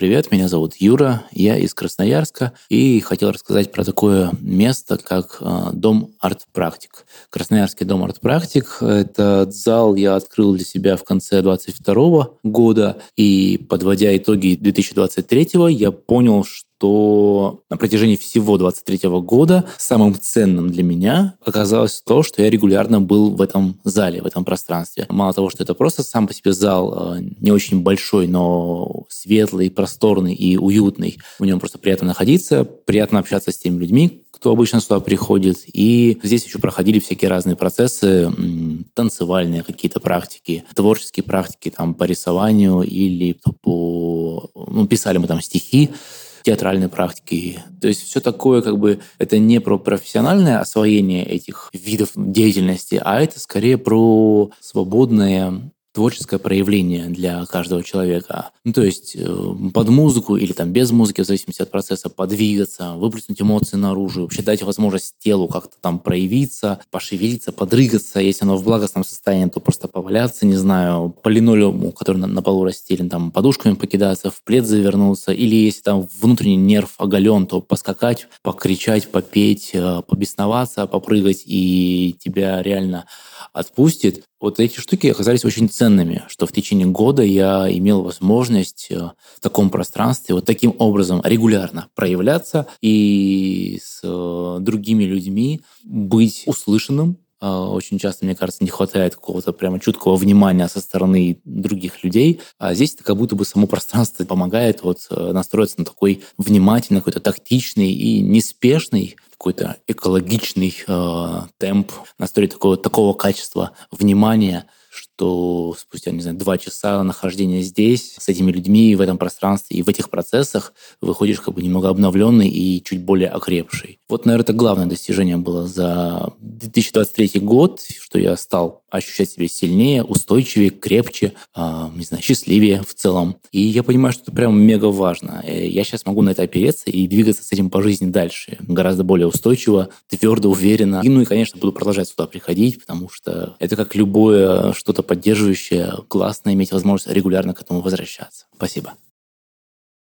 Привет, меня зовут Юра, я из Красноярска и хотел рассказать про такое место, как э, Дом арт-практик. Красноярский Дом арт-практик – этот зал я открыл для себя в конце 2022 года, и подводя итоги 2023 я понял, что что на протяжении всего 23 года самым ценным для меня оказалось то, что я регулярно был в этом зале, в этом пространстве. Мало того, что это просто сам по себе зал, э, не очень большой, но светлый, просторный и уютный. В нем просто приятно находиться, приятно общаться с теми людьми, кто обычно сюда приходит. И здесь еще проходили всякие разные процессы, танцевальные какие-то практики, творческие практики там по рисованию или по... Ну, писали мы там стихи, театральной практики. То есть все такое, как бы, это не про профессиональное освоение этих видов деятельности, а это скорее про свободное творческое проявление для каждого человека. Ну, то есть э, под музыку или там без музыки, в зависимости от процесса, подвигаться, выплеснуть эмоции наружу, вообще дать возможность телу как-то там проявиться, пошевелиться, подрыгаться. Если оно в благостном состоянии, то просто поваляться, не знаю, по линолеуму, который на, на полу расстелен, там подушками покидаться, в плед завернуться. Или если там внутренний нерв оголен, то поскакать, покричать, попеть, э, побесноваться, попрыгать, и тебя реально отпустит. Вот эти штуки оказались очень ценными, что в течение года я имел возможность э, в таком пространстве вот таким образом регулярно проявляться и с э, другими людьми быть услышанным, очень часто, мне кажется, не хватает какого-то прямо чуткого внимания со стороны других людей. А здесь это как будто бы само пространство помогает вот настроиться на такой внимательный, какой-то тактичный и неспешный какой-то экологичный э, темп, настроить такого, такого качества внимания, что спустя, не знаю, два часа нахождения здесь, с этими людьми, в этом пространстве и в этих процессах выходишь как бы немного обновленный и чуть более окрепший. Вот, наверное, это главное достижение было за 2023 год, что я стал ощущать себя сильнее, устойчивее, крепче, э, не знаю, счастливее в целом. И я понимаю, что это прям мега важно. Э, я сейчас могу на это опереться и двигаться с этим по жизни дальше. Гораздо более устойчиво, твердо, уверенно. И, ну и, конечно, буду продолжать сюда приходить, потому что это как любое что-то поддерживающее, классно иметь возможность регулярно к этому возвращаться. Спасибо.